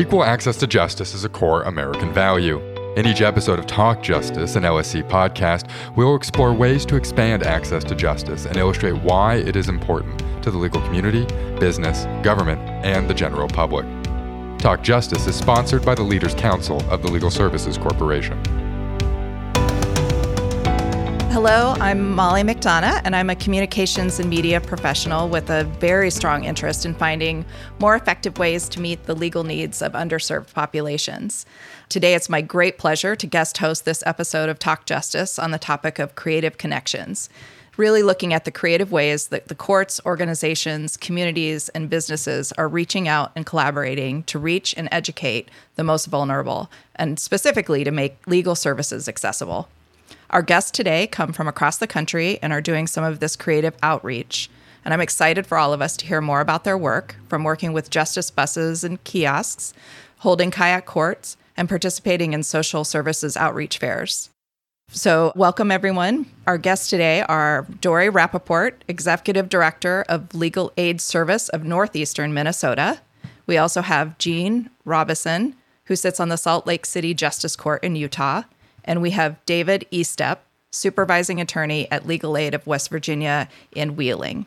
Equal access to justice is a core American value. In each episode of Talk Justice, an LSC podcast, we'll explore ways to expand access to justice and illustrate why it is important to the legal community, business, government, and the general public. Talk Justice is sponsored by the Leaders Council of the Legal Services Corporation. Hello, I'm Molly McDonough, and I'm a communications and media professional with a very strong interest in finding more effective ways to meet the legal needs of underserved populations. Today, it's my great pleasure to guest host this episode of Talk Justice on the topic of creative connections, really looking at the creative ways that the courts, organizations, communities, and businesses are reaching out and collaborating to reach and educate the most vulnerable, and specifically to make legal services accessible. Our guests today come from across the country and are doing some of this creative outreach. And I'm excited for all of us to hear more about their work from working with justice buses and kiosks, holding kayak courts, and participating in social services outreach fairs. So, welcome everyone. Our guests today are Dory Rappaport, Executive Director of Legal Aid Service of Northeastern Minnesota. We also have Jean Robison, who sits on the Salt Lake City Justice Court in Utah, and we have David Estep, supervising attorney at Legal Aid of West Virginia in Wheeling.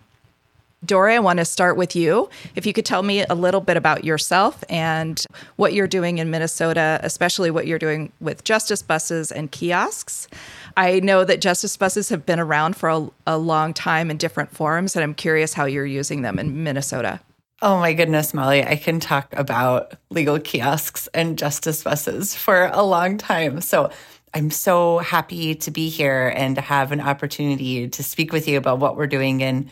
Dory, I want to start with you. If you could tell me a little bit about yourself and what you're doing in Minnesota, especially what you're doing with justice buses and kiosks. I know that justice buses have been around for a, a long time in different forms, and I'm curious how you're using them in Minnesota. Oh my goodness, Molly. I can talk about legal kiosks and justice buses for a long time. So I'm so happy to be here and to have an opportunity to speak with you about what we're doing in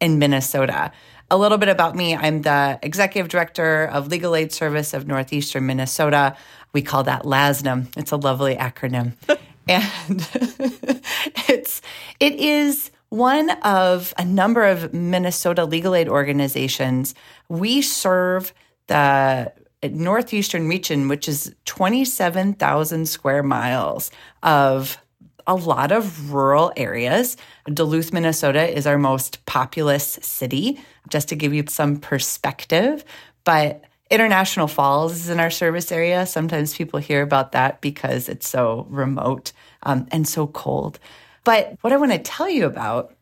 in Minnesota. A little bit about me. I'm the executive director of Legal Aid Service of Northeastern Minnesota. We call that LASNM. It's a lovely acronym. and it's it is one of a number of Minnesota legal aid organizations. We serve the northeastern region, which is 27,000 square miles of a lot of rural areas. Duluth, Minnesota is our most populous city, just to give you some perspective. But International Falls is in our service area. Sometimes people hear about that because it's so remote um, and so cold. But what I want to tell you about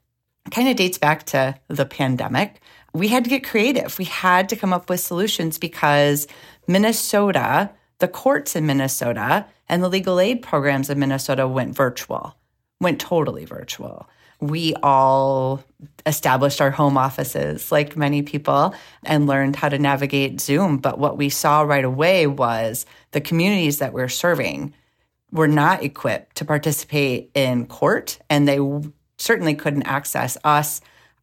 kind of dates back to the pandemic. We had to get creative. We had to come up with solutions because Minnesota, the courts in Minnesota, and the legal aid programs in Minnesota went virtual, went totally virtual. We all established our home offices like many people and learned how to navigate Zoom. But what we saw right away was the communities that we're serving were not equipped to participate in court and they certainly couldn't access us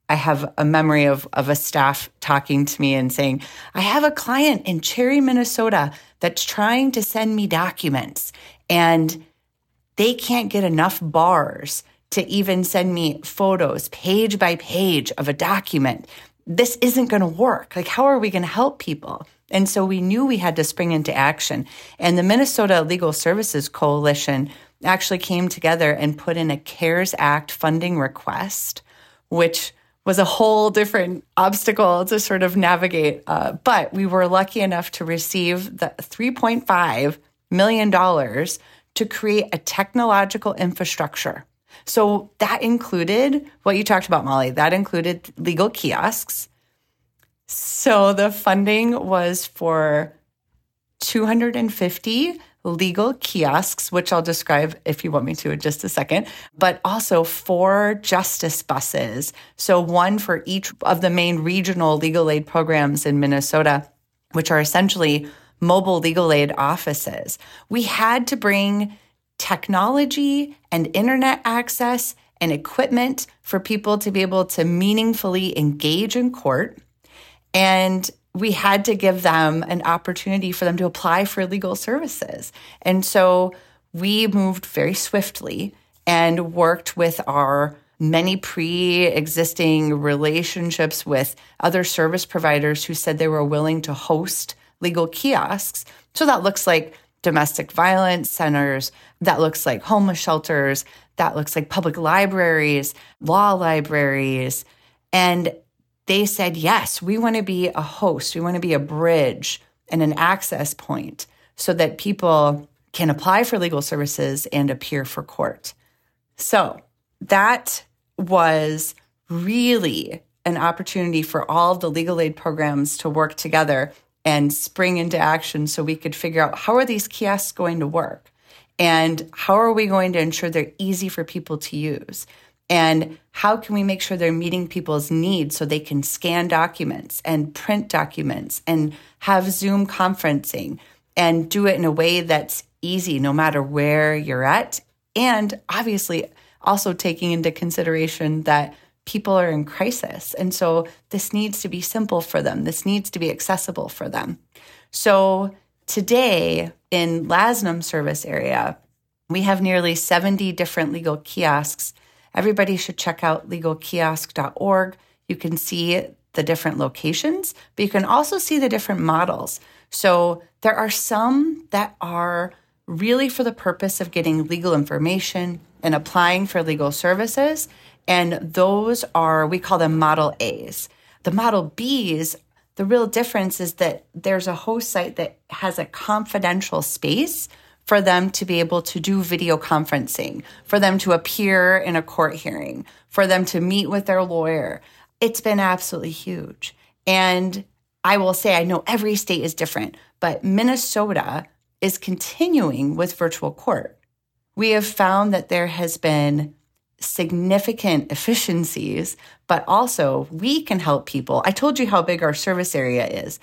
I have a memory of, of a staff talking to me and saying, I have a client in Cherry, Minnesota that's trying to send me documents and they can't get enough bars to even send me photos page by page of a document. This isn't going to work. Like, how are we going to help people? And so we knew we had to spring into action. And the Minnesota Legal Services Coalition actually came together and put in a CARES Act funding request, which was a whole different obstacle to sort of navigate. Uh, but we were lucky enough to receive the $3.5 million to create a technological infrastructure. So that included what you talked about, Molly. That included legal kiosks. So the funding was for 250 legal kiosks, which I'll describe if you want me to in just a second, but also four justice buses. So one for each of the main regional legal aid programs in Minnesota, which are essentially mobile legal aid offices. We had to bring technology and internet access and equipment for people to be able to meaningfully engage in court. And we had to give them an opportunity for them to apply for legal services. And so we moved very swiftly and worked with our many pre existing relationships with other service providers who said they were willing to host legal kiosks. So that looks like domestic violence centers, that looks like homeless shelters, that looks like public libraries, law libraries. And they said, yes, we want to be a host, we want to be a bridge. and an access point so that people can apply for legal services and appear for court. So that was really an opportunity for all the legal aid programs to work together and spring into action so we could figure out how are these kiosks going to work and how are we going to ensure they're easy for people to use and how can we make sure they're meeting people's needs so they can scan documents and print documents and have Zoom conferencing and do it in a way that's easy no matter where you're at. And obviously, also taking into consideration that people are in crisis. And so this needs to be simple for them, this needs to be accessible for them. So today in LASNM service area, we have nearly 70 different legal kiosks Everybody should check out legalkiosk.org. You can see the different locations, but you can also see the different models. So there are some that are really for the purpose of getting legal information and applying for legal services. And those are, we call them Model A's. The Model B's, the real difference is that there's a host site that has a confidential space for them to be able to do video conferencing, for them to appear in a court hearing, for them to meet with their lawyer. It's been absolutely huge. And I will say, I know every state is different, but Minnesota is continuing with virtual court. We have found that there has been significant efficiencies, but also we can help people. I told you how big our service area is.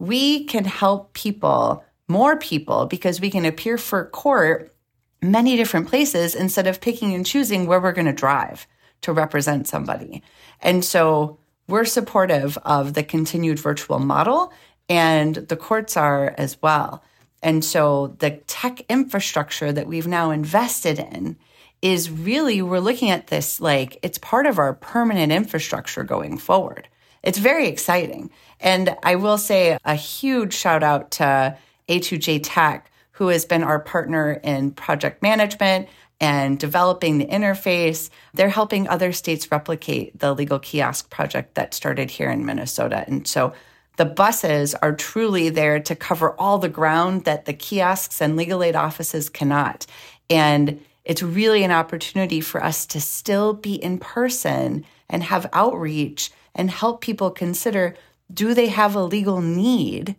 We can help people more people because we can appear for court many different places instead of picking and choosing where we're going to drive to represent somebody. And so we're supportive of the continued virtual model, and the courts are as well. And so the tech infrastructure that we've now invested in is really, we're looking at this like it's part of our permanent infrastructure going forward. It's very exciting. And I will say a huge shout out to A2J Tech, who has been our partner in project management and developing the interface. They're helping other states replicate the legal kiosk project that started here in Minnesota. And so the buses are truly there to cover all the ground that the kiosks and legal aid offices cannot. And it's really an opportunity for us to still be in person and have outreach and help people consider do they have a legal need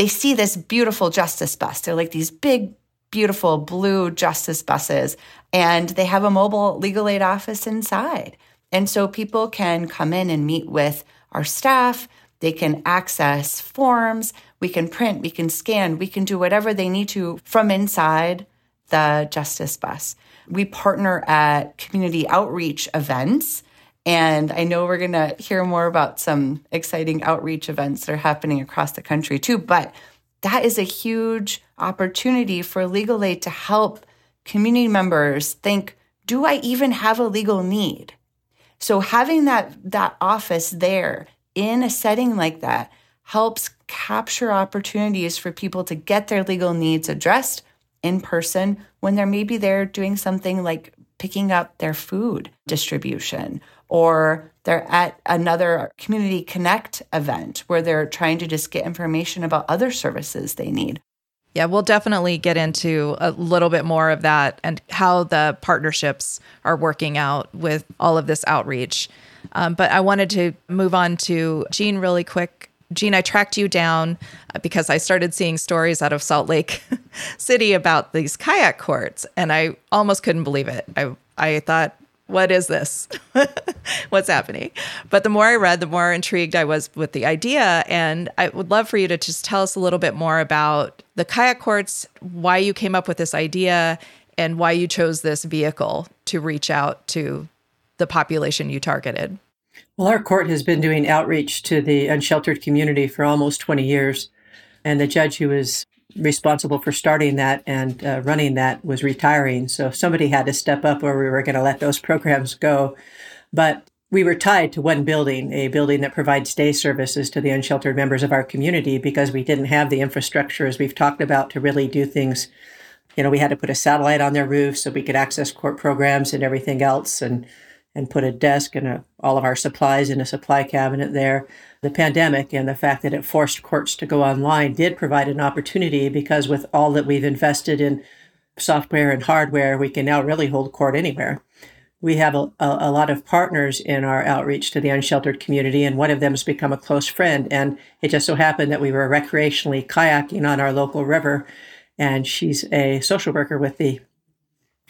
they see this beautiful justice bus. They're like these big, beautiful blue justice buses, and they have a mobile legal aid office inside. And so people can come in and meet with our staff. They can access forms. We can print, we can scan, we can do whatever they need to from inside the justice bus. We partner at community outreach events and I know we're going to hear more about some exciting outreach events that are happening across the country too. But that is a huge opportunity for legal aid to help community members think do I even have a legal need? So having that, that office there in a setting like that helps capture opportunities for people to get their legal needs addressed in person when they're maybe there doing something like picking up their food distribution or they're at another community connect event where they're trying to just get information about other services they need. Yeah, we'll definitely get into a little bit more of that and how the partnerships are working out with all of this outreach. Um, but I wanted to move on to Jean really quick. Jean, I tracked you down uh, because I started seeing stories out of Salt Lake City about these kayak courts, and I almost couldn't believe it. I I thought what is this? What's happening? But the more I read, the more intrigued I was with the idea. And I would love for you to just tell us a little bit more about the kayak courts, why you came up with this idea, and why you chose this vehicle to reach out to the population you targeted. Well, our court has been doing outreach to the unsheltered community for almost 20 years. And the judge who was responsible for starting that and uh, running that was retiring. So somebody had to step up or we were going to let those programs go. But we were tied to one building, a building that provides day services to the unsheltered members of our community because we didn't have the infrastructure, as we've talked about, to really do things. You know, we had to put a satellite on their roof so we could access court programs and everything else. And and put a desk and a, all of our supplies in a supply cabinet there. The pandemic and the fact that it forced courts to go online did provide an opportunity because with all that we've invested in software and hardware, we can now really hold court anywhere. We have a, a, a lot of partners in our outreach to the unsheltered community, and one of them has become a close friend. And it just so happened that we were recreationally kayaking on our local river, and she's a social worker with the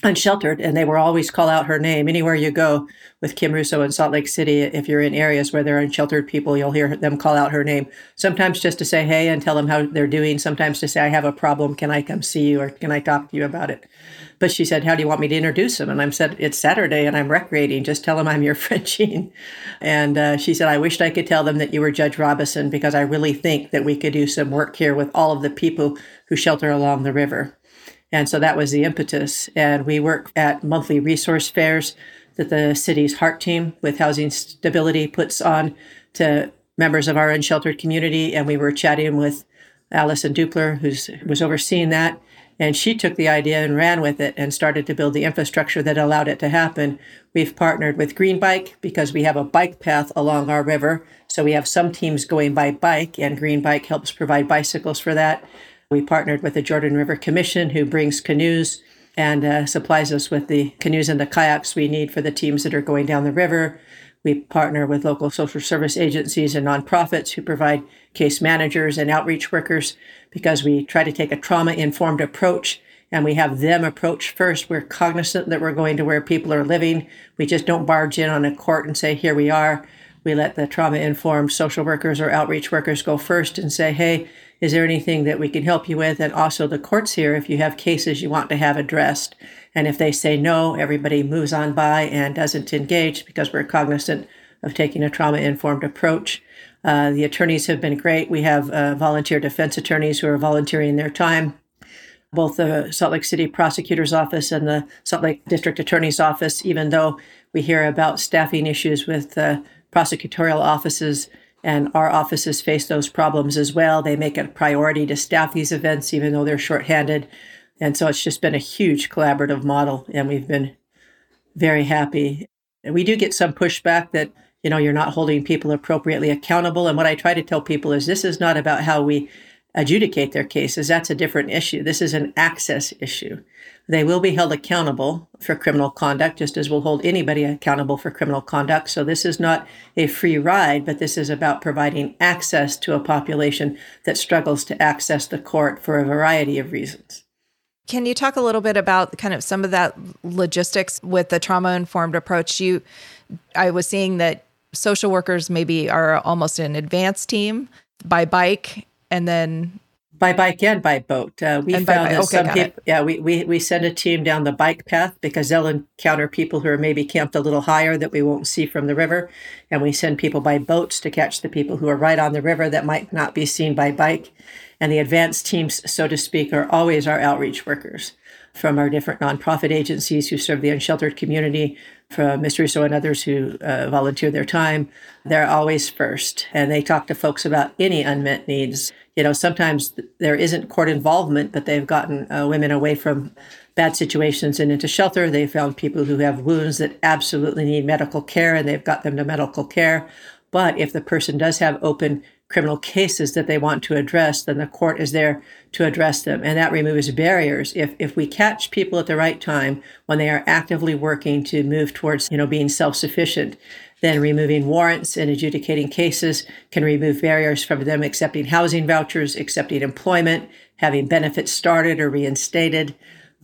unsheltered and they will always call out her name. Anywhere you go with kim russo in salt lake city if you're in areas where there are unsheltered people you'll hear them call out her name. Sometimes just to say hey and tell them how they're doing. Sometimes to say i have a problem. Can i come see you or can i talk to you about it? But she said how do you want me to introduce them? And i said it's saturday and i'm recreating. Just tell them i'm your friend. Jean and uh, she said i wished i could tell them that you were judge robison because i really think that we could do some work here with all of the people who shelter along the river and so that was the impetus. And we work at monthly resource fairs that the city's heart team with housing stability puts on to members of our unsheltered community. And we were chatting with Allison Dupler, who was overseeing that. And she took the idea and ran with it and started to build the infrastructure that allowed it to happen. We've partnered with Green Bike because we have a bike path along our river. So we have some teams going by bike, and Green Bike helps provide bicycles for that. We partnered with the Jordan River Commission, who brings canoes and uh, supplies us with the canoes and the kayaks we need for the teams that are going down the river. We partner with local social service agencies and nonprofits who provide case managers and outreach workers because we try to take a trauma informed approach and we have them approach first. We're cognizant that we're going to where people are living. We just don't barge in on a court and say, here we are. We let the trauma informed social workers or outreach workers go first and say, hey, is there anything that we can help you with? And also the courts here, if you have cases you want to have addressed. And if they say no, everybody moves on by and doesn't engage because we're cognizant of taking a trauma informed approach. Uh, the attorneys have been great. We have uh, volunteer defense attorneys who are volunteering their time. Both the Salt Lake City Prosecutor's Office and the Salt Lake District Attorney's Office, even though we hear about staffing issues with uh, prosecutorial offices, and our offices face those problems as well. They make it a priority to staff these events, even though they're shorthanded. And so it's just been a huge collaborative model, and we've been very happy. And we do get some pushback that, you know, you're not holding people appropriately accountable. And what I try to tell people is this is not about how we adjudicate their cases. That's a different issue. This is an access issue. They will be held accountable for criminal conduct, just as we'll hold anybody accountable for criminal conduct. So this is not a free ride, but this is about providing access to a population that struggles to access the court for a variety of reasons. Can you talk a little bit about kind of some of that logistics with the trauma informed approach? You, I was seeing that social workers maybe are almost an advanced team by bike, and then by bike and by boat. Uh, we and found that okay, some people, yeah, we, we, we send a team down the bike path because they'll encounter people who are maybe camped a little higher that we won't see from the river. And we send people by boats to catch the people who are right on the river that might not be seen by bike. And the advanced teams, so to speak, are always our outreach workers from our different nonprofit agencies who serve the unsheltered community, from Ms. Russo and others who uh, volunteer their time. They're always first, and they talk to folks about any unmet needs you know, sometimes there isn't court involvement, but they've gotten uh, women away from bad situations and into shelter. They've found people who have wounds that absolutely need medical care and they've got them to medical care. But if the person does have open criminal cases that they want to address, then the court is there to address them. And that removes barriers. If, if we catch people at the right time when they are actively working to move towards, you know, being self-sufficient, then removing warrants and adjudicating cases can remove barriers from them accepting housing vouchers, accepting employment, having benefits started or reinstated.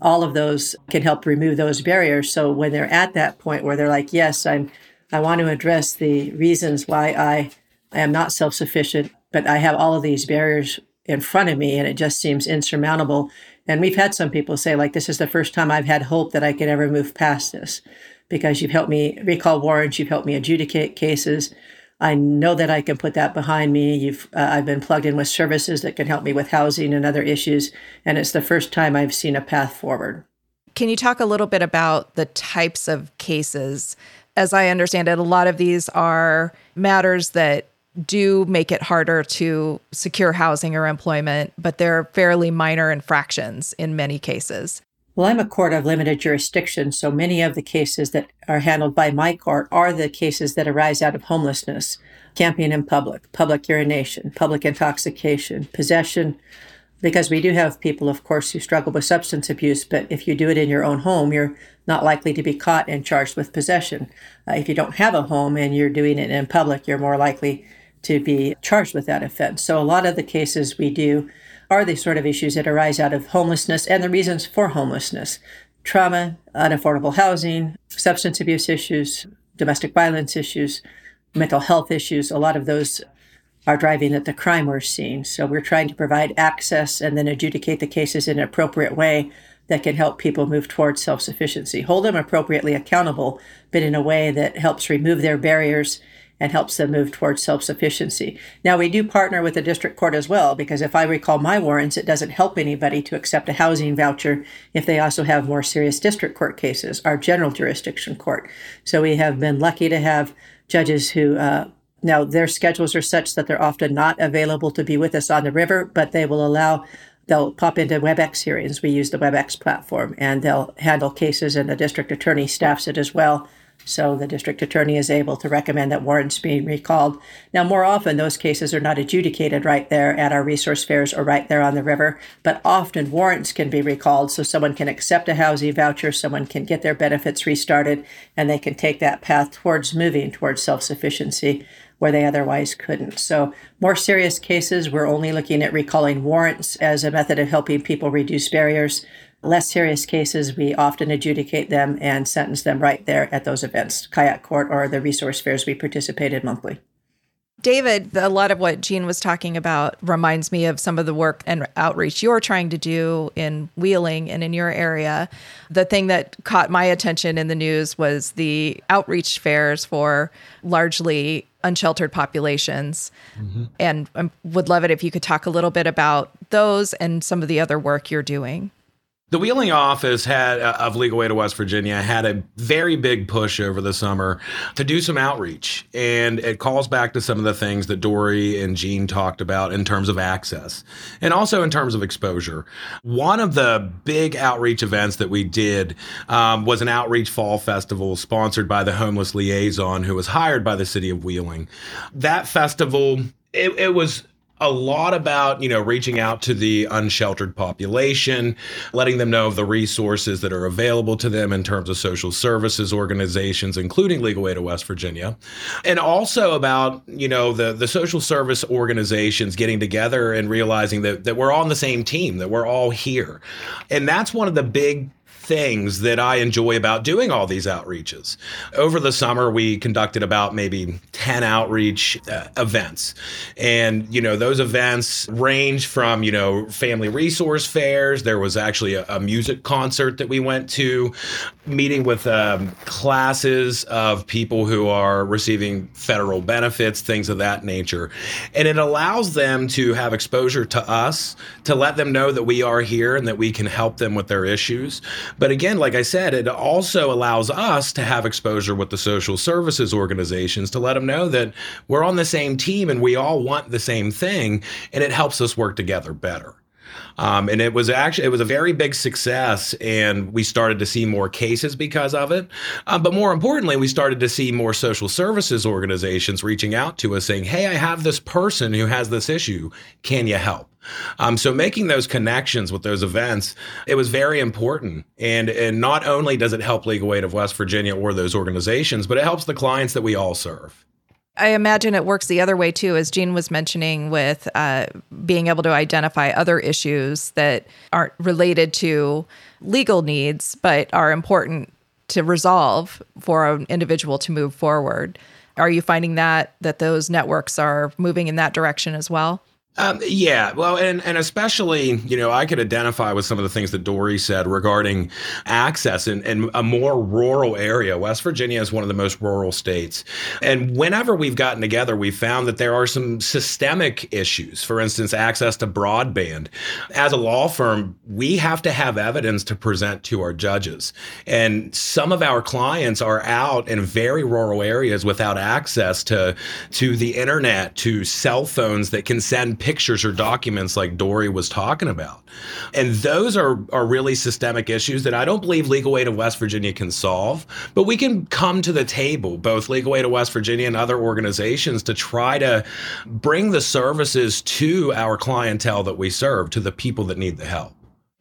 All of those can help remove those barriers. So when they're at that point where they're like, yes, I'm, I want to address the reasons why I, I am not self-sufficient, but I have all of these barriers in front of me and it just seems insurmountable. And we've had some people say, like, this is the first time I've had hope that I could ever move past this because you've helped me recall warrants, you've helped me adjudicate cases. I know that I can put that behind me. You've, uh, I've been plugged in with services that can help me with housing and other issues, and it's the first time I've seen a path forward. Can you talk a little bit about the types of cases? As I understand it, a lot of these are matters that do make it harder to secure housing or employment, but they're fairly minor infractions in many cases. Well, I'm a court of limited jurisdiction, so many of the cases that are handled by my court are the cases that arise out of homelessness, camping in public, public urination, public intoxication, possession, because we do have people, of course, who struggle with substance abuse, but if you do it in your own home, you're not likely to be caught and charged with possession. Uh, if you don't have a home and you're doing it in public, you're more likely to be charged with that offense. So a lot of the cases we do are the sort of issues that arise out of homelessness and the reasons for homelessness trauma, unaffordable housing, substance abuse issues, domestic violence issues, mental health issues. A lot of those are driving at the crime we're seeing. So we're trying to provide access and then adjudicate the cases in an appropriate way that can help people move towards self sufficiency. Hold them appropriately accountable, but in a way that helps remove their barriers and helps them move towards self sufficiency. Now, we do partner with the district court as well, because if I recall my warrants, it doesn't help anybody to accept a housing voucher if they also have more serious district court cases, our general jurisdiction court. So we have been lucky to have judges who, uh, now their schedules are such that they're often not available to be with us on the river, but they will allow they'll pop into WebEx hearings. We use the WebEx platform and they'll handle cases and the district attorney staffs it as well so the district attorney is able to recommend that warrants being recalled. Now, more often, those cases are not adjudicated right there at our resource fairs or right there on the river, but often warrants can be recalled so someone can accept a housing voucher, someone can get their benefits restarted, and they can take that path towards moving towards self sufficiency where they otherwise couldn't. So, more serious cases, we're only looking at recalling warrants as a method of helping people reduce barriers. Less serious cases, we often adjudicate them and sentence them right there at those events, kayak court or the resource fairs we participated monthly. David, a lot of what Jean was talking about reminds me of some of the work and outreach you're trying to do in Wheeling and in your area. The thing that caught my attention in the news was the outreach fairs for largely unsheltered populations. Mm-hmm. And I would love it if you could talk a little bit about those and some of the other work you're doing. The Wheeling office had uh, of Legal Aid of West Virginia had a very big push over the summer to do some outreach, and it calls back to some of the things that Dory and Jean talked about in terms of access, and also in terms of exposure. One of the big outreach events that we did um, was an outreach fall festival sponsored by the Homeless Liaison, who was hired by the city of Wheeling. That festival, it, it was a lot about you know reaching out to the unsheltered population letting them know of the resources that are available to them in terms of social services organizations including legal aid of west virginia and also about you know the the social service organizations getting together and realizing that that we're all on the same team that we're all here. And that's one of the big things that I enjoy about doing all these outreaches. Over the summer, we conducted about maybe 10 outreach uh, events. And, you know, those events range from, you know, family resource fairs. There was actually a, a music concert that we went to, meeting with um, classes of people who are receiving federal benefits, things of that nature. And it allows them to have exposure to us, to let them know that we are here and that we can help them with their issues. But again, like I said, it also allows us to have exposure with the social services organizations to let them know that we're on the same team and we all want the same thing. And it helps us work together better. Um, and it was actually it was a very big success, and we started to see more cases because of it. Uh, but more importantly, we started to see more social services organizations reaching out to us saying, "Hey, I have this person who has this issue. Can you help?" Um, so making those connections with those events, it was very important. And and not only does it help Legal Aid of West Virginia or those organizations, but it helps the clients that we all serve. I imagine it works the other way too, as Jean was mentioning, with uh, being able to identify other issues that aren't related to legal needs, but are important to resolve for an individual to move forward. Are you finding that that those networks are moving in that direction as well? Um, yeah, well, and and especially, you know, I could identify with some of the things that Dory said regarding access in, in a more rural area. West Virginia is one of the most rural states, and whenever we've gotten together, we've found that there are some systemic issues. For instance, access to broadband. As a law firm, we have to have evidence to present to our judges, and some of our clients are out in very rural areas without access to to the internet, to cell phones that can send pictures or documents like Dory was talking about. And those are, are really systemic issues that I don't believe Legal Aid of West Virginia can solve. But we can come to the table, both Legal Aid of West Virginia and other organizations, to try to bring the services to our clientele that we serve, to the people that need the help.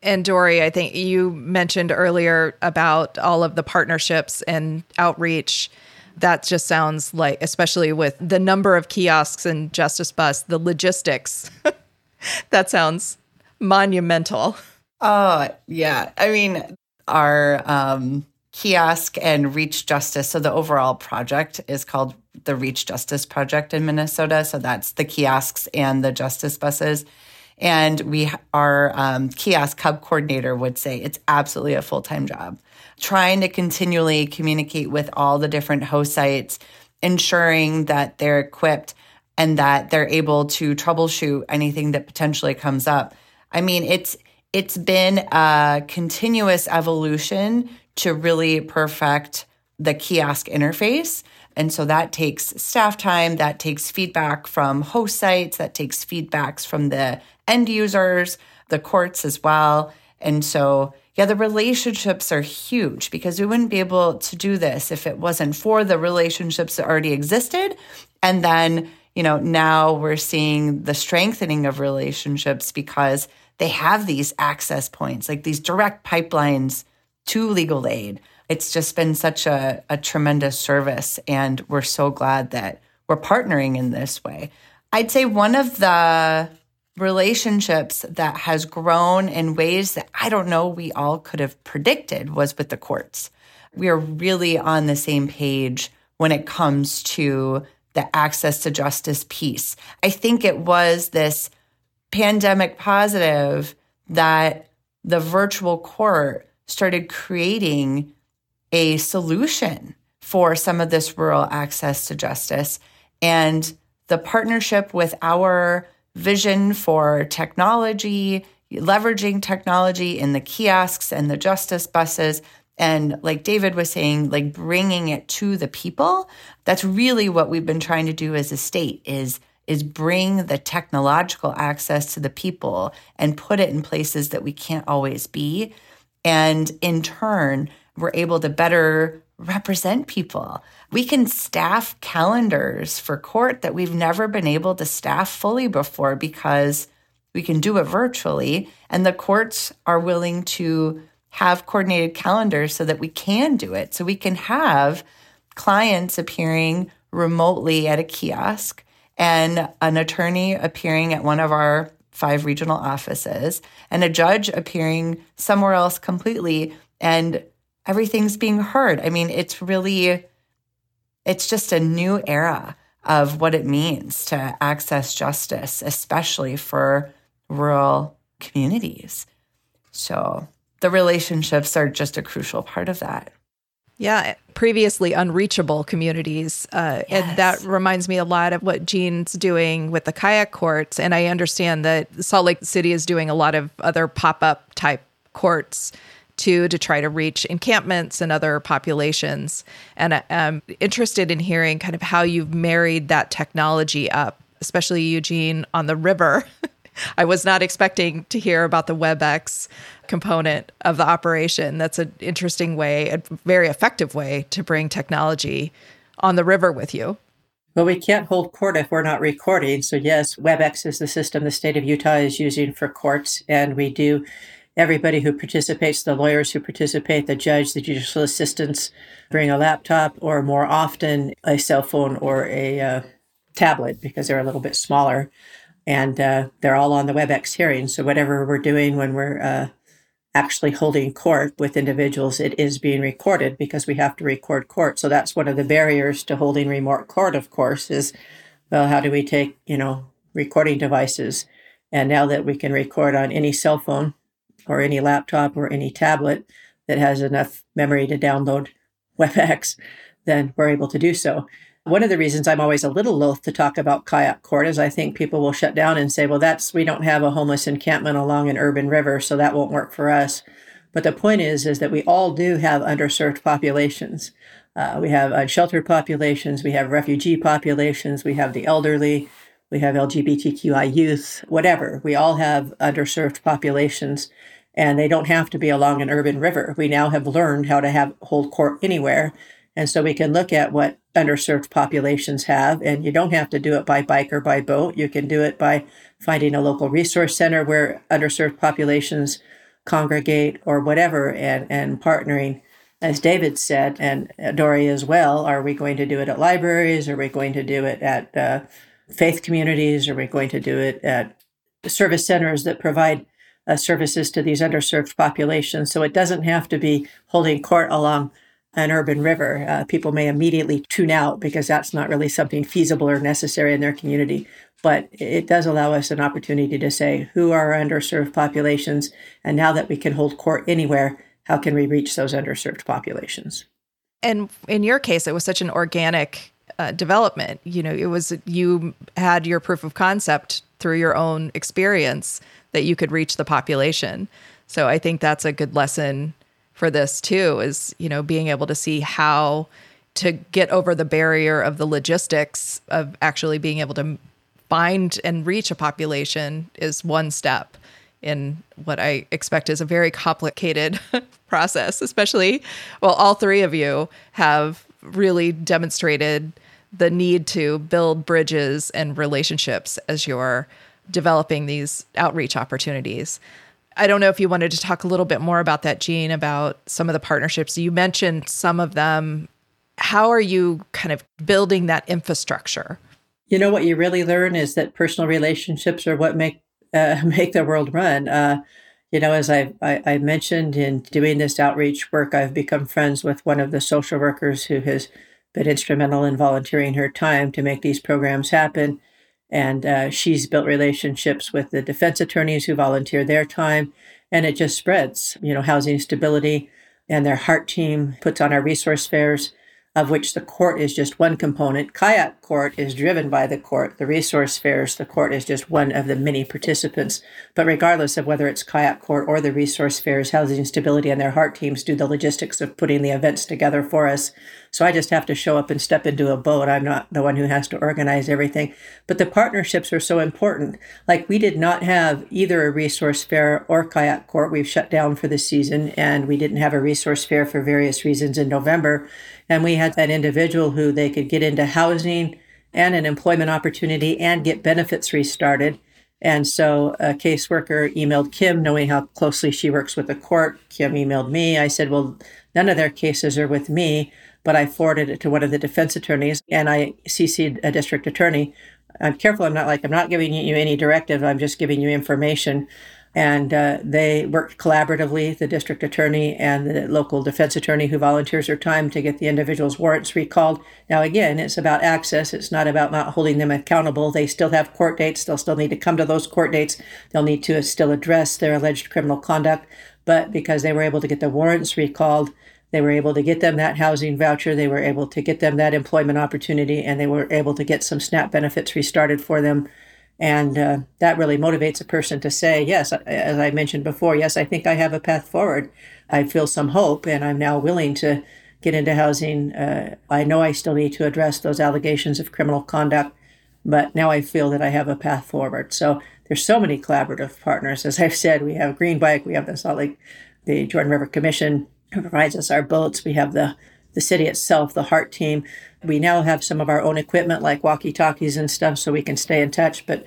And Dory, I think you mentioned earlier about all of the partnerships and outreach. That just sounds like, especially with the number of kiosks and Justice Bus, the logistics. that sounds monumental. Oh, yeah. I mean, our um, kiosk and Reach Justice. So the overall project is called the Reach Justice Project in Minnesota. So that's the kiosks and the justice buses. And we, our um, kiosk hub coordinator would say it's absolutely a full time job. Trying to continually communicate with all the different host sites, ensuring that they're equipped and that they're able to troubleshoot anything that potentially comes up. I mean, it's it's been a continuous evolution to really perfect the kiosk interface. And so that takes staff time, that takes feedback from host sites, that takes feedbacks from the end users, the courts as well. And so, yeah, the relationships are huge because we wouldn't be able to do this if it wasn't for the relationships that already existed. And then, you know, now we're seeing the strengthening of relationships because they have these access points, like these direct pipelines to legal aid. It's just been such a, a tremendous service. And we're so glad that we're partnering in this way. I'd say one of the relationships that has grown in ways that I don't know we all could have predicted was with the courts. We are really on the same page when it comes to the access to justice piece. I think it was this pandemic positive that the virtual court started creating a solution for some of this rural access to justice. And the partnership with our vision for technology, leveraging technology in the kiosks and the justice buses. And like David was saying, like bringing it to the people. That's really what we've been trying to do as a state is is bring the technological access to the people and put it in places that we can't always be. And in turn, we're able to better represent people. We can staff calendars for court that we've never been able to staff fully before because we can do it virtually. And the courts are willing to have coordinated calendars so that we can do it. So we can have clients appearing remotely at a kiosk and an attorney appearing at one of our five regional offices and a judge appearing somewhere else completely. And everything's being heard. I mean, it's really, it's just a new era of what it means to access justice, especially for rural communities. So the relationships are just a crucial part of that. Yeah, previously unreachable communities. Uh, yes. And that reminds me a lot of what Jean's doing with the kayak courts. And I understand that Salt Lake City is doing a lot of other pop up type courts to to try to reach encampments and other populations. And I'm interested in hearing kind of how you've married that technology up, especially you, Jean on the river. I was not expecting to hear about the WebEx component of the operation. That's an interesting way, a very effective way to bring technology on the river with you. Well, we can't hold court if we're not recording. So, yes, WebEx is the system the state of Utah is using for courts. And we do everybody who participates, the lawyers who participate, the judge, the judicial assistants bring a laptop or more often a cell phone or a uh, tablet because they're a little bit smaller. And uh, they're all on the WebEx hearing. So whatever we're doing when we're uh, actually holding court with individuals, it is being recorded because we have to record court. So that's one of the barriers to holding remote court, of course, is well, how do we take, you know, recording devices? And now that we can record on any cell phone, or any laptop or any tablet that has enough memory to download WebEx, then we're able to do so. One of the reasons I'm always a little loath to talk about kayak court is I think people will shut down and say, well, that's, we don't have a homeless encampment along an urban river, so that won't work for us. But the point is, is that we all do have underserved populations. Uh, we have unsheltered populations, we have refugee populations, we have the elderly, we have LGBTQI youth, whatever. We all have underserved populations, and they don't have to be along an urban river. We now have learned how to have hold court anywhere. And so we can look at what underserved populations have, and you don't have to do it by bike or by boat. You can do it by finding a local resource center where underserved populations congregate or whatever, and, and partnering, as David said, and Dory as well. Are we going to do it at libraries? Are we going to do it at uh, faith communities? Are we going to do it at service centers that provide uh, services to these underserved populations? So it doesn't have to be holding court along an urban river. Uh, people may immediately tune out because that's not really something feasible or necessary in their community. But it does allow us an opportunity to say who are underserved populations, and now that we can hold court anywhere, how can we reach those underserved populations? And in your case, it was such an organic uh, development. You know, it was you had your proof of concept through your own experience that you could reach the population. So I think that's a good lesson for this too is, you know, being able to see how to get over the barrier of the logistics of actually being able to find and reach a population is one step in what I expect is a very complicated process, especially, well, all three of you have really demonstrated the need to build bridges and relationships as you're developing these outreach opportunities. I don't know if you wanted to talk a little bit more about that, Jean, about some of the partnerships. You mentioned some of them. How are you kind of building that infrastructure? You know what you really learn is that personal relationships are what make uh, make the world run. Uh, you know, as I, I, I mentioned in doing this outreach work, I've become friends with one of the social workers who has been instrumental in volunteering her time to make these programs happen. And uh, she's built relationships with the defense attorneys who volunteer their time, and it just spreads. You know, housing stability and their heart team puts on our resource fairs of which the court is just one component. Kayak Court is driven by the court. The resource fairs, the court is just one of the many participants. But regardless of whether it's Kayak Court or the resource fairs, Housing Stability and their heart teams do the logistics of putting the events together for us. So I just have to show up and step into a boat. I'm not the one who has to organize everything. But the partnerships are so important. Like we did not have either a resource fair or Kayak Court. We've shut down for the season and we didn't have a resource fair for various reasons in November. And we had an individual who they could get into housing and an employment opportunity and get benefits restarted. And so a caseworker emailed Kim, knowing how closely she works with the court. Kim emailed me. I said, Well, none of their cases are with me, but I forwarded it to one of the defense attorneys and I CC'd a district attorney. I'm careful. I'm not like, I'm not giving you any directive. I'm just giving you information and uh, they worked collaboratively, the district attorney and the local defense attorney who volunteers their time to get the individual's warrants recalled. Now, again, it's about access. It's not about not holding them accountable. They still have court dates. They'll still need to come to those court dates. They'll need to still address their alleged criminal conduct. But because they were able to get the warrants recalled, they were able to get them that housing voucher. They were able to get them that employment opportunity, and they were able to get some SNAP benefits restarted for them and uh, that really motivates a person to say, yes, as I mentioned before, yes, I think I have a path forward. I feel some hope, and I'm now willing to get into housing. Uh, I know I still need to address those allegations of criminal conduct, but now I feel that I have a path forward. So there's so many collaborative partners. As I've said, we have Green Bike, we have the Salt Lake, the Jordan River Commission who provides us our boats. We have the the city itself, the Heart team. We now have some of our own equipment like walkie talkies and stuff so we can stay in touch. But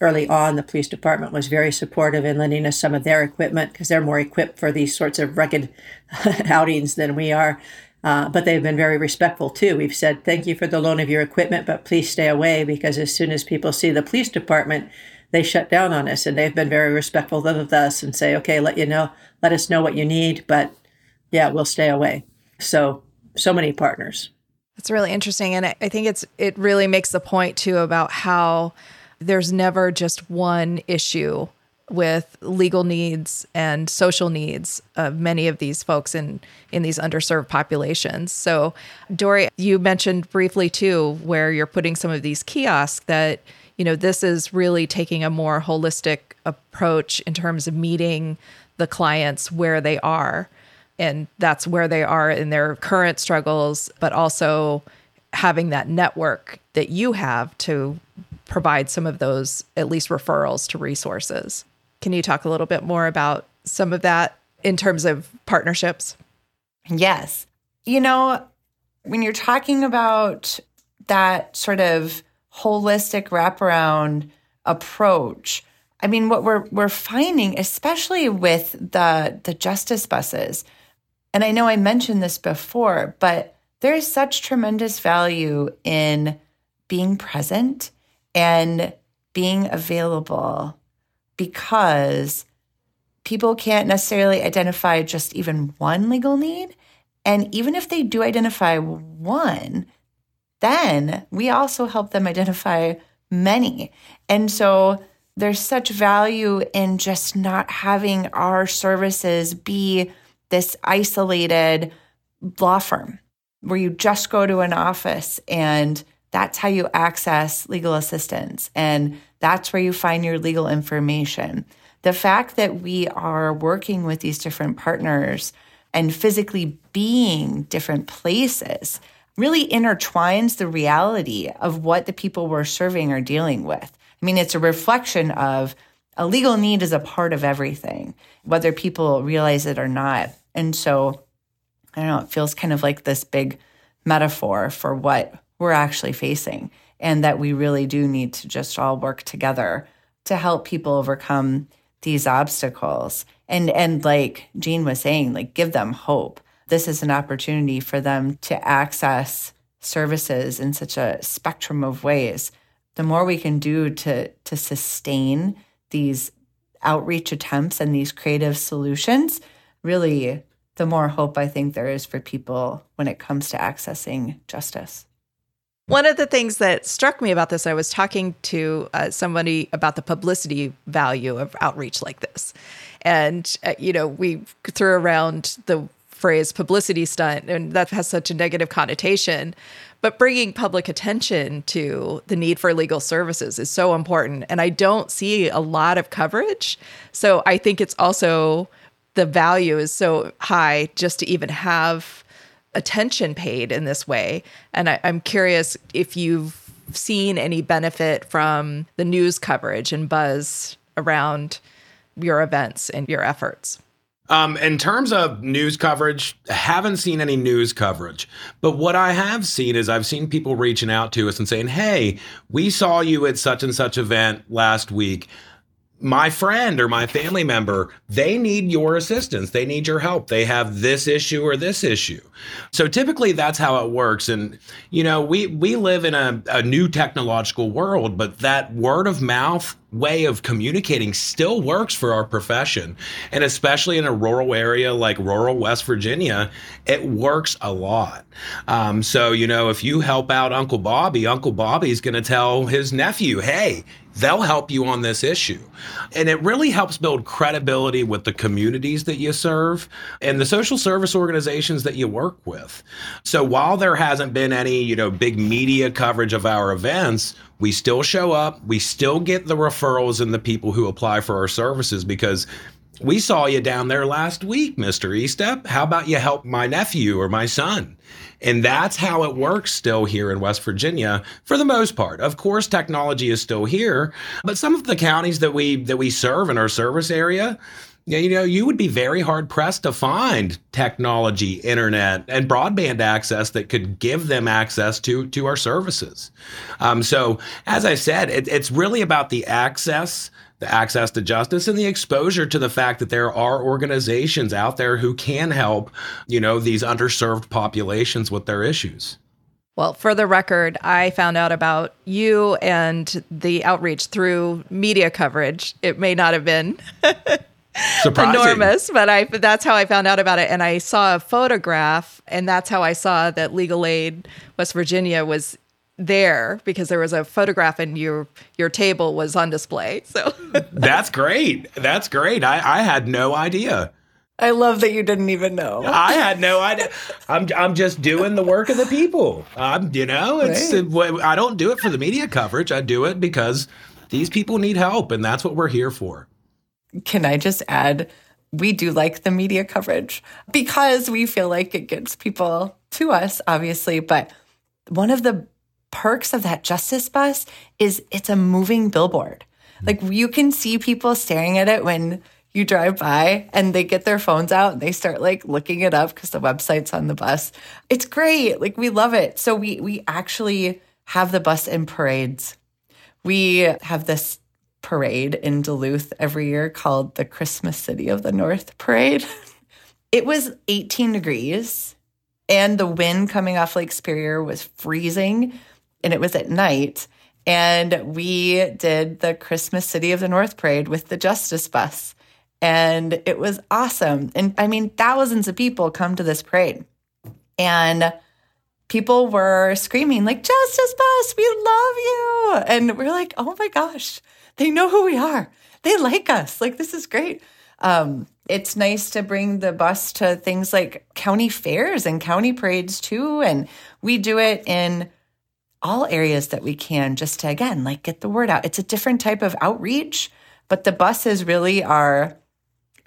early on, the police department was very supportive in lending us some of their equipment because they're more equipped for these sorts of rugged outings than we are. Uh, but they've been very respectful too. We've said, thank you for the loan of your equipment, but please stay away because as soon as people see the police department, they shut down on us and they've been very respectful of us and say, okay, let you know, let us know what you need, but yeah, we'll stay away. So so many partners. That's really interesting. And I think it's it really makes the point too about how there's never just one issue with legal needs and social needs of many of these folks in in these underserved populations. So, Dory, you mentioned briefly too where you're putting some of these kiosks that you know this is really taking a more holistic approach in terms of meeting the clients where they are and that's where they are in their current struggles but also having that network that you have to provide some of those, at least referrals to resources. Can you talk a little bit more about some of that in terms of partnerships? Yes. You know, when you're talking about that sort of holistic wraparound approach, I mean, what we're we're finding, especially with the the justice buses, and I know I mentioned this before, but there is such tremendous value in being present and being available because people can't necessarily identify just even one legal need. And even if they do identify one, then we also help them identify many. And so there's such value in just not having our services be this isolated law firm where you just go to an office and that's how you access legal assistance and that's where you find your legal information. The fact that we are working with these different partners and physically being different places really intertwines the reality of what the people we're serving are dealing with. I mean, it's a reflection of a legal need is a part of everything, whether people realize it or not. And so, I don't know, it feels kind of like this big metaphor for what we're actually facing, and that we really do need to just all work together to help people overcome these obstacles. And and like Jean was saying, like give them hope. This is an opportunity for them to access services in such a spectrum of ways the more we can do to to sustain these outreach attempts and these creative solutions, really the more hope I think there is for people when it comes to accessing justice. One of the things that struck me about this, I was talking to uh, somebody about the publicity value of outreach like this. And, uh, you know, we threw around the phrase publicity stunt, and that has such a negative connotation. But bringing public attention to the need for legal services is so important. And I don't see a lot of coverage. So I think it's also the value is so high just to even have attention paid in this way. And I, am curious if you've seen any benefit from the news coverage and buzz around your events and your efforts. Um, in terms of news coverage, haven't seen any news coverage. But what I have seen is I've seen people reaching out to us and saying, "Hey, we saw you at such and such event last week." my friend or my family member, they need your assistance. They need your help. They have this issue or this issue. So typically that's how it works. And, you know, we, we live in a, a new technological world, but that word of mouth way of communicating still works for our profession. And especially in a rural area like rural West Virginia, it works a lot. Um, so, you know, if you help out Uncle Bobby, Uncle Bobby's going to tell his nephew, hey, they'll help you on this issue. And it really helps build credibility with the communities that you serve and the social service organizations that you work with. So while there hasn't been any, you know, big media coverage of our events, we still show up, we still get the referrals and the people who apply for our services because we saw you down there last week, Mr. Estep. How about you help my nephew or my son? And that's how it works still here in West Virginia for the most part. Of course, technology is still here, but some of the counties that we that we serve in our service area, you know, you would be very hard pressed to find technology, internet, and broadband access that could give them access to to our services. Um, so, as I said, it, it's really about the access the access to justice and the exposure to the fact that there are organizations out there who can help, you know, these underserved populations with their issues. Well, for the record, I found out about you and the outreach through media coverage. It may not have been enormous, but I that's how I found out about it. And I saw a photograph, and that's how I saw that Legal Aid West Virginia was there because there was a photograph and your your table was on display. So that's great. That's great. I, I had no idea. I love that you didn't even know. I had no idea. I'm I'm just doing the work of the people. I'm you know it's right. Uh, I don't do it for the media coverage. I do it because these people need help, and that's what we're here for. Can I just add? We do like the media coverage because we feel like it gets people to us, obviously. But one of the perks of that justice bus is it's a moving billboard. Mm. Like you can see people staring at it when you drive by and they get their phones out and they start like looking it up because the website's on the bus. It's great. Like we love it. So we we actually have the bus in parades. We have this parade in Duluth every year called the Christmas City of the North Parade. it was 18 degrees and the wind coming off Lake Superior was freezing and it was at night. And we did the Christmas City of the North Parade with the Justice Bus. And it was awesome. And I mean, thousands of people come to this parade. And people were screaming, like, Justice Bus, we love you. And we're like, oh my gosh, they know who we are. They like us. Like, this is great. Um, it's nice to bring the bus to things like county fairs and county parades too. And we do it in all areas that we can just to, again, like get the word out. It's a different type of outreach, but the bus is really our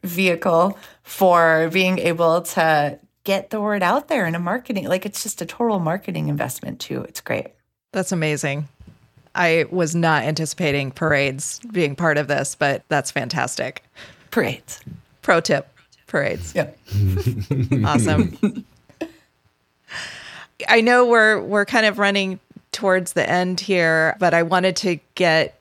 vehicle for being able to get the word out there in a marketing. Like it's just a total marketing investment too. It's great. That's amazing. I was not anticipating parades being part of this, but that's fantastic. Parades. Pro tip parades. Yeah. awesome. I know we're we're kind of running towards the end here, but I wanted to get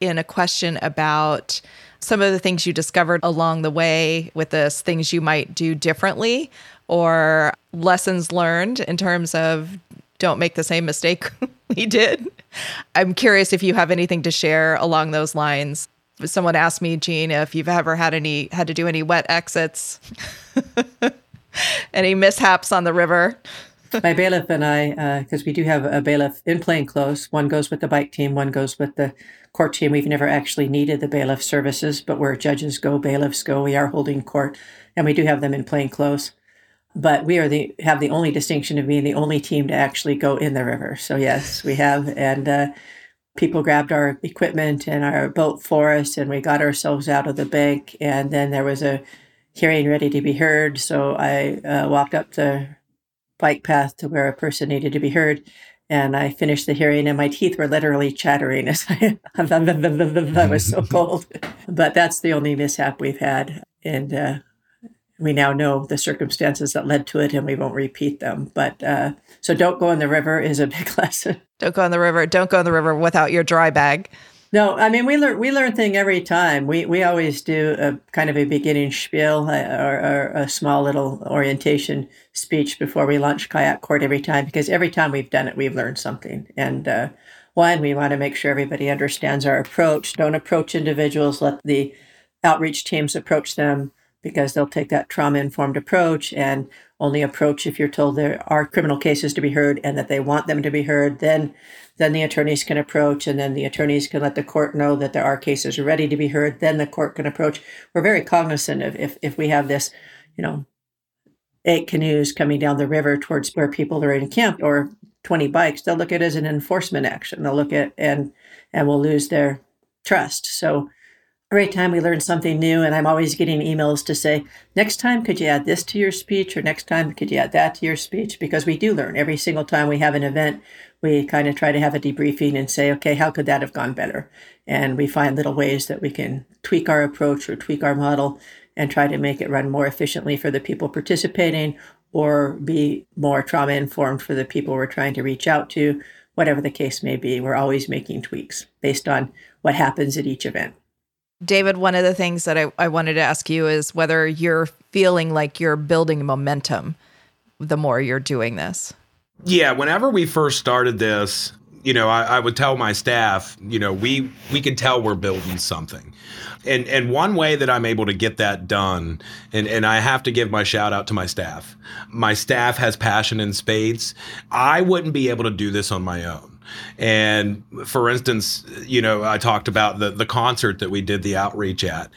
in a question about some of the things you discovered along the way with this, things you might do differently or lessons learned in terms of don't make the same mistake we did. I'm curious if you have anything to share along those lines. Someone asked me, Jean, if you've ever had any had to do any wet exits, any mishaps on the river. My bailiff and I, because uh, we do have a bailiff in plain clothes. One goes with the bike team, one goes with the court team. We've never actually needed the bailiff services, but where judges go, bailiffs go. We are holding court, and we do have them in plain clothes but we are the have the only distinction of being the only team to actually go in the river. So yes, we have, and uh, people grabbed our equipment and our boat for us, and we got ourselves out of the bank. And then there was a hearing ready to be heard, so I uh, walked up the bike path to where a person needed to be heard. And I finished the hearing, and my teeth were literally chattering as I, I was so cold. But that's the only mishap we've had, and uh, we now know the circumstances that led to it and we won't repeat them. But uh, so don't go in the river is a big lesson. Don't go in the river. Don't go in the river without your dry bag. No, I mean we learn we learn thing every time. We we always do a kind of a beginning spiel uh, or, or, a small little orientation speech before we launch kayak court every time because every time we've done it we've learned something. And uh, one, we want to make sure everybody understands our approach. Don't approach individuals. Let the outreach teams approach them because they'll take that trauma informed approach and only approach if you're told there are criminal cases to be heard and that they want them to be heard then then the attorneys can approach and then the attorneys can let the court know that there are cases ready to be heard. Then the court can approach. We're very cognizant of if, if we have this you know eight canoes coming down the river towards where people are encamped or 20 bikes they'll look at it as an enforcement action. They'll look at and and will lose their trust. So every time we learn something new and i'm always getting emails to say next time could you add this to your speech or next time could you add that to your speech? Because we do learn. Every single time we have an event we kind of try to have a debriefing and say okay how could that have gone better? And we find little ways that we can tweak our approach or tweak our model and try to make it run more efficiently for the people participating or be more trauma informed for the people we're trying to reach out to. Whatever the case may be we're always making tweaks based on what happens at each event David, one of the things that I, I wanted to ask you is whether you're feeling like you're building momentum the more you're doing this. Yeah, whenever we first started this, you know, I, I, would tell my staff, you know, we we could tell we're building something. And and one way that I'm able to get that done, and, and I have to give my shout out to my staff. My staff has passion in spades. I wouldn't be able to do this on my own. And for instance, you know, I talked about the the concert that we did the outreach at.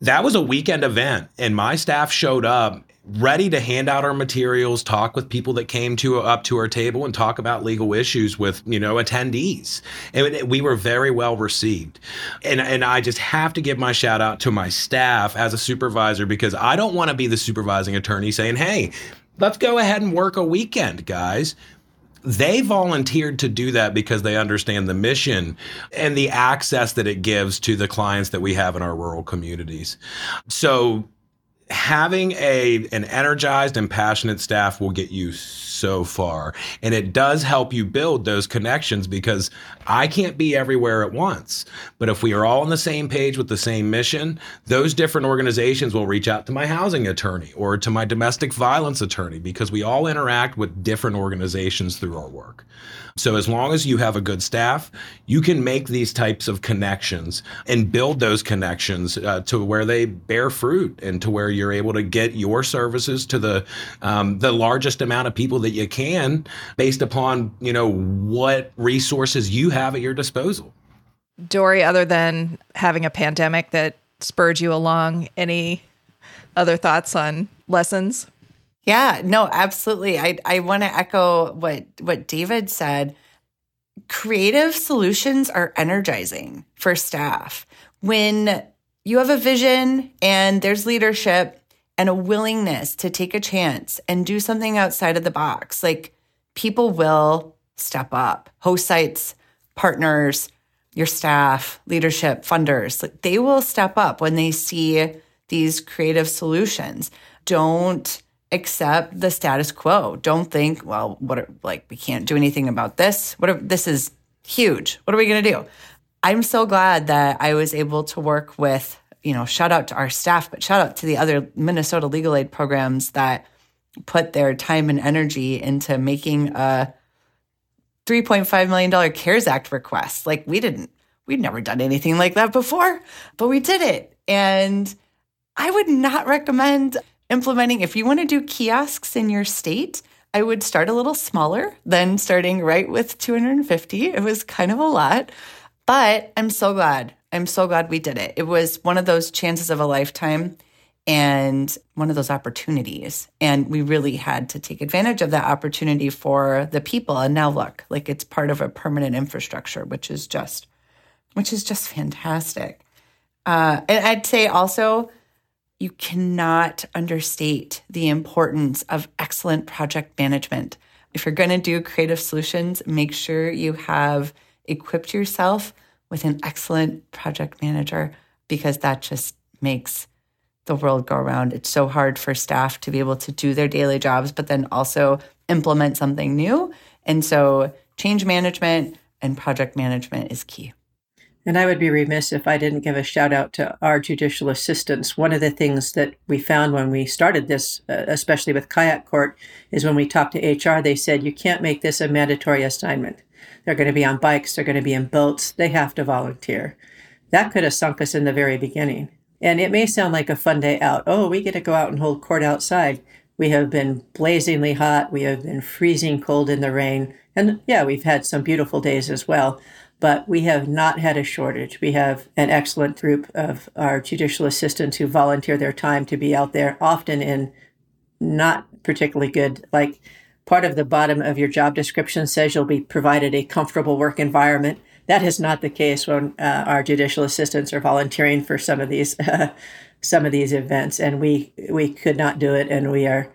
That was a weekend event, and my staff showed up ready to hand out our materials, talk with people that came to up to our table, and talk about legal issues with you know attendees. And we were very well received. And and I just have to give my shout out to my staff as a supervisor because I don't want to be the supervising attorney saying, "Hey, let's go ahead and work a weekend, guys." They volunteered to do that because they understand the mission and the access that it gives to the clients that we have in our rural communities. So having a an energized and passionate staff will get you so far. And it does help you build those connections because I can't be everywhere at once. But if we are all on the same page with the same mission those different organizations will reach out to my housing attorney or to my domestic violence attorney because we all interact with different organizations through our work so as long as you have a good staff, you can make these types of connections and build those connections uh, to where they bear fruit and to where you're able to get your services to the um, the largest amount of people that you can, based upon you know what resources you have at your disposal. Dory, other than having a pandemic that spurred you along, any other thoughts on lessons? Yeah, no, absolutely. I I want to echo what what David said. Creative solutions are energizing for staff. When you have a vision and there's leadership and a willingness to take a chance and do something outside of the box, like people will step up. Host sites, partners, your staff, leadership, funders, like they will step up when they see these creative solutions. Don't accept the status quo. Don't think, well, what are, like we can't do anything about this. What are, this is huge. What are we going to do? I'm so glad that I was able to work with, you know, shout out to our staff, but shout out to the other Minnesota legal aid programs that put their time and energy into making a $3.5 million CARES Act request. Like we didn't, we'd never done anything like that before, but we did it. And I would not recommend implementing, if you want to do kiosks in your state, I would start a little smaller than starting right with 250. It was kind of a lot, but I'm so glad. I'm so glad we did it. It was one of those chances of a lifetime and one of those opportunities. And we really had to take advantage of that opportunity for the people. And now look, like it's part of a permanent infrastructure, which is just, which is just fantastic. Uh, and I'd say also, you cannot understate the importance of excellent project management. If you're going to do creative solutions, make sure you have equipped yourself with an excellent project manager because that just makes the world go around. It's so hard for staff to be able to do their daily jobs, but then also implement something new. And so, change management and project management is key. And I would be remiss if I didn't give a shout out to our judicial assistants. One of the things that we found when we started this, uh, especially with Kayak Court, is when we talked to HR, they said, you can't make this a mandatory assignment. They're going to be on bikes, they're going to be in boats, they have to volunteer. That could have sunk us in the very beginning. And it may sound like a fun day out. Oh, we get to go out and hold court outside. We have been blazingly hot. We have been freezing cold in the rain. And yeah, we've had some beautiful days as well but we have not had a shortage. We have an excellent group of our judicial assistants who volunteer their time to be out there, often in not particularly good, like part of the bottom of your job description says you'll be provided a comfortable work environment. That is not the case when uh, our judicial assistants are volunteering for some of these uh, some of these events, and we we could not do it, and we are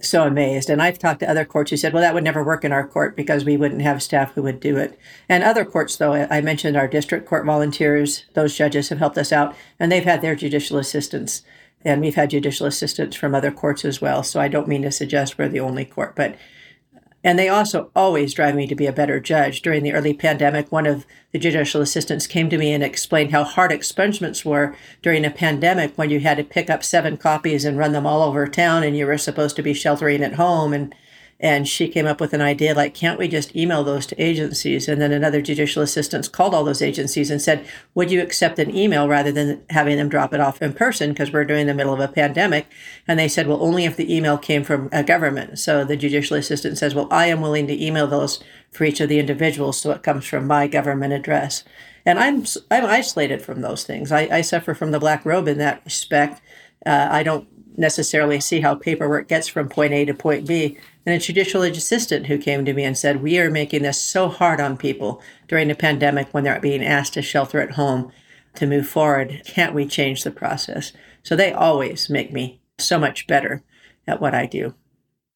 so amazed. And I've talked to other courts who said, well, that would never work in our court because we wouldn't have staff who would do it. And other courts, though, I mentioned our district court volunteers, those judges have helped us out, and they've had their judicial assistants. And we've had judicial assistants from other courts as well. So I don't mean to suggest we're the only court, but and they also always drive me to be a better judge. During the early pandemic, one of the judicial assistants came to me and explained how hard expungements were during a pandemic when you had to pick up seven copies and run them all over town and you were supposed to be sheltering at home and and she came up with an idea like, can't we just email those to agencies? And then another judicial assistant called all those agencies and said, would you accept an email rather than having them drop it off in person? Because we're doing the middle of a pandemic. And they said, well, only if the email came from a government. So the judicial assistant says, well, I am willing to email those for each of the individuals. So it comes from my government address. And I'm, I'm isolated from those things. I, I suffer from the black robe in that respect. Uh, I don't necessarily see how paperwork gets from point A to point B and a judicial assistant who came to me and said, We are making this so hard on people during the pandemic when they're being asked to shelter at home to move forward. Can't we change the process? So they always make me so much better at what I do.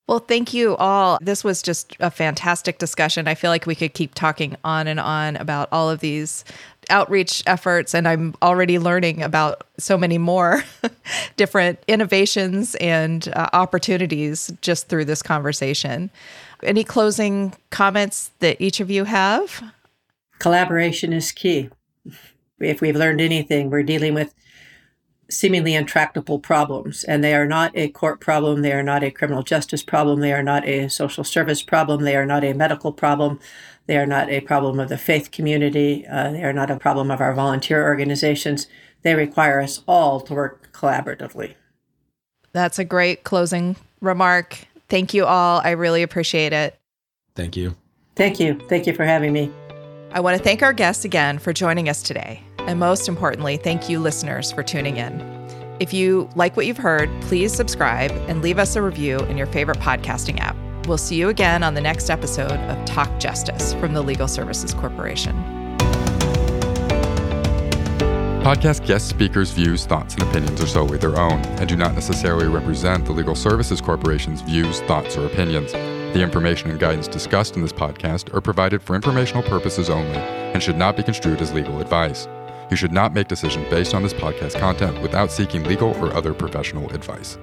Well, thank you all. This was just a fantastic discussion. I feel like we could keep talking on and on about all of these outreach efforts, and I'm already learning about so many more different innovations and uh, opportunities just through this conversation. Any closing comments that each of you have? Collaboration is key. If we've learned anything, we're dealing with seemingly intractable problems. And they are not a court problem. They are not a criminal justice problem. They are not a social service problem. They are not a medical problem. They are not a problem of the faith community. Uh, they are not a problem of our volunteer organizations. They require us all to work collaboratively. That's a great closing remark. Thank you all. I really appreciate it. Thank you. Thank you. Thank you for having me. I want to thank our guests again for joining us today. And most importantly, thank you, listeners, for tuning in. If you like what you've heard, please subscribe and leave us a review in your favorite podcasting app. We'll see you again on the next episode of Talk Justice from the Legal Services Corporation. Podcast guest speakers' views, thoughts, and opinions are solely their own and do not necessarily represent the Legal Services Corporation's views, thoughts, or opinions. The information and guidance discussed in this podcast are provided for informational purposes only and should not be construed as legal advice. You should not make decisions based on this podcast content without seeking legal or other professional advice.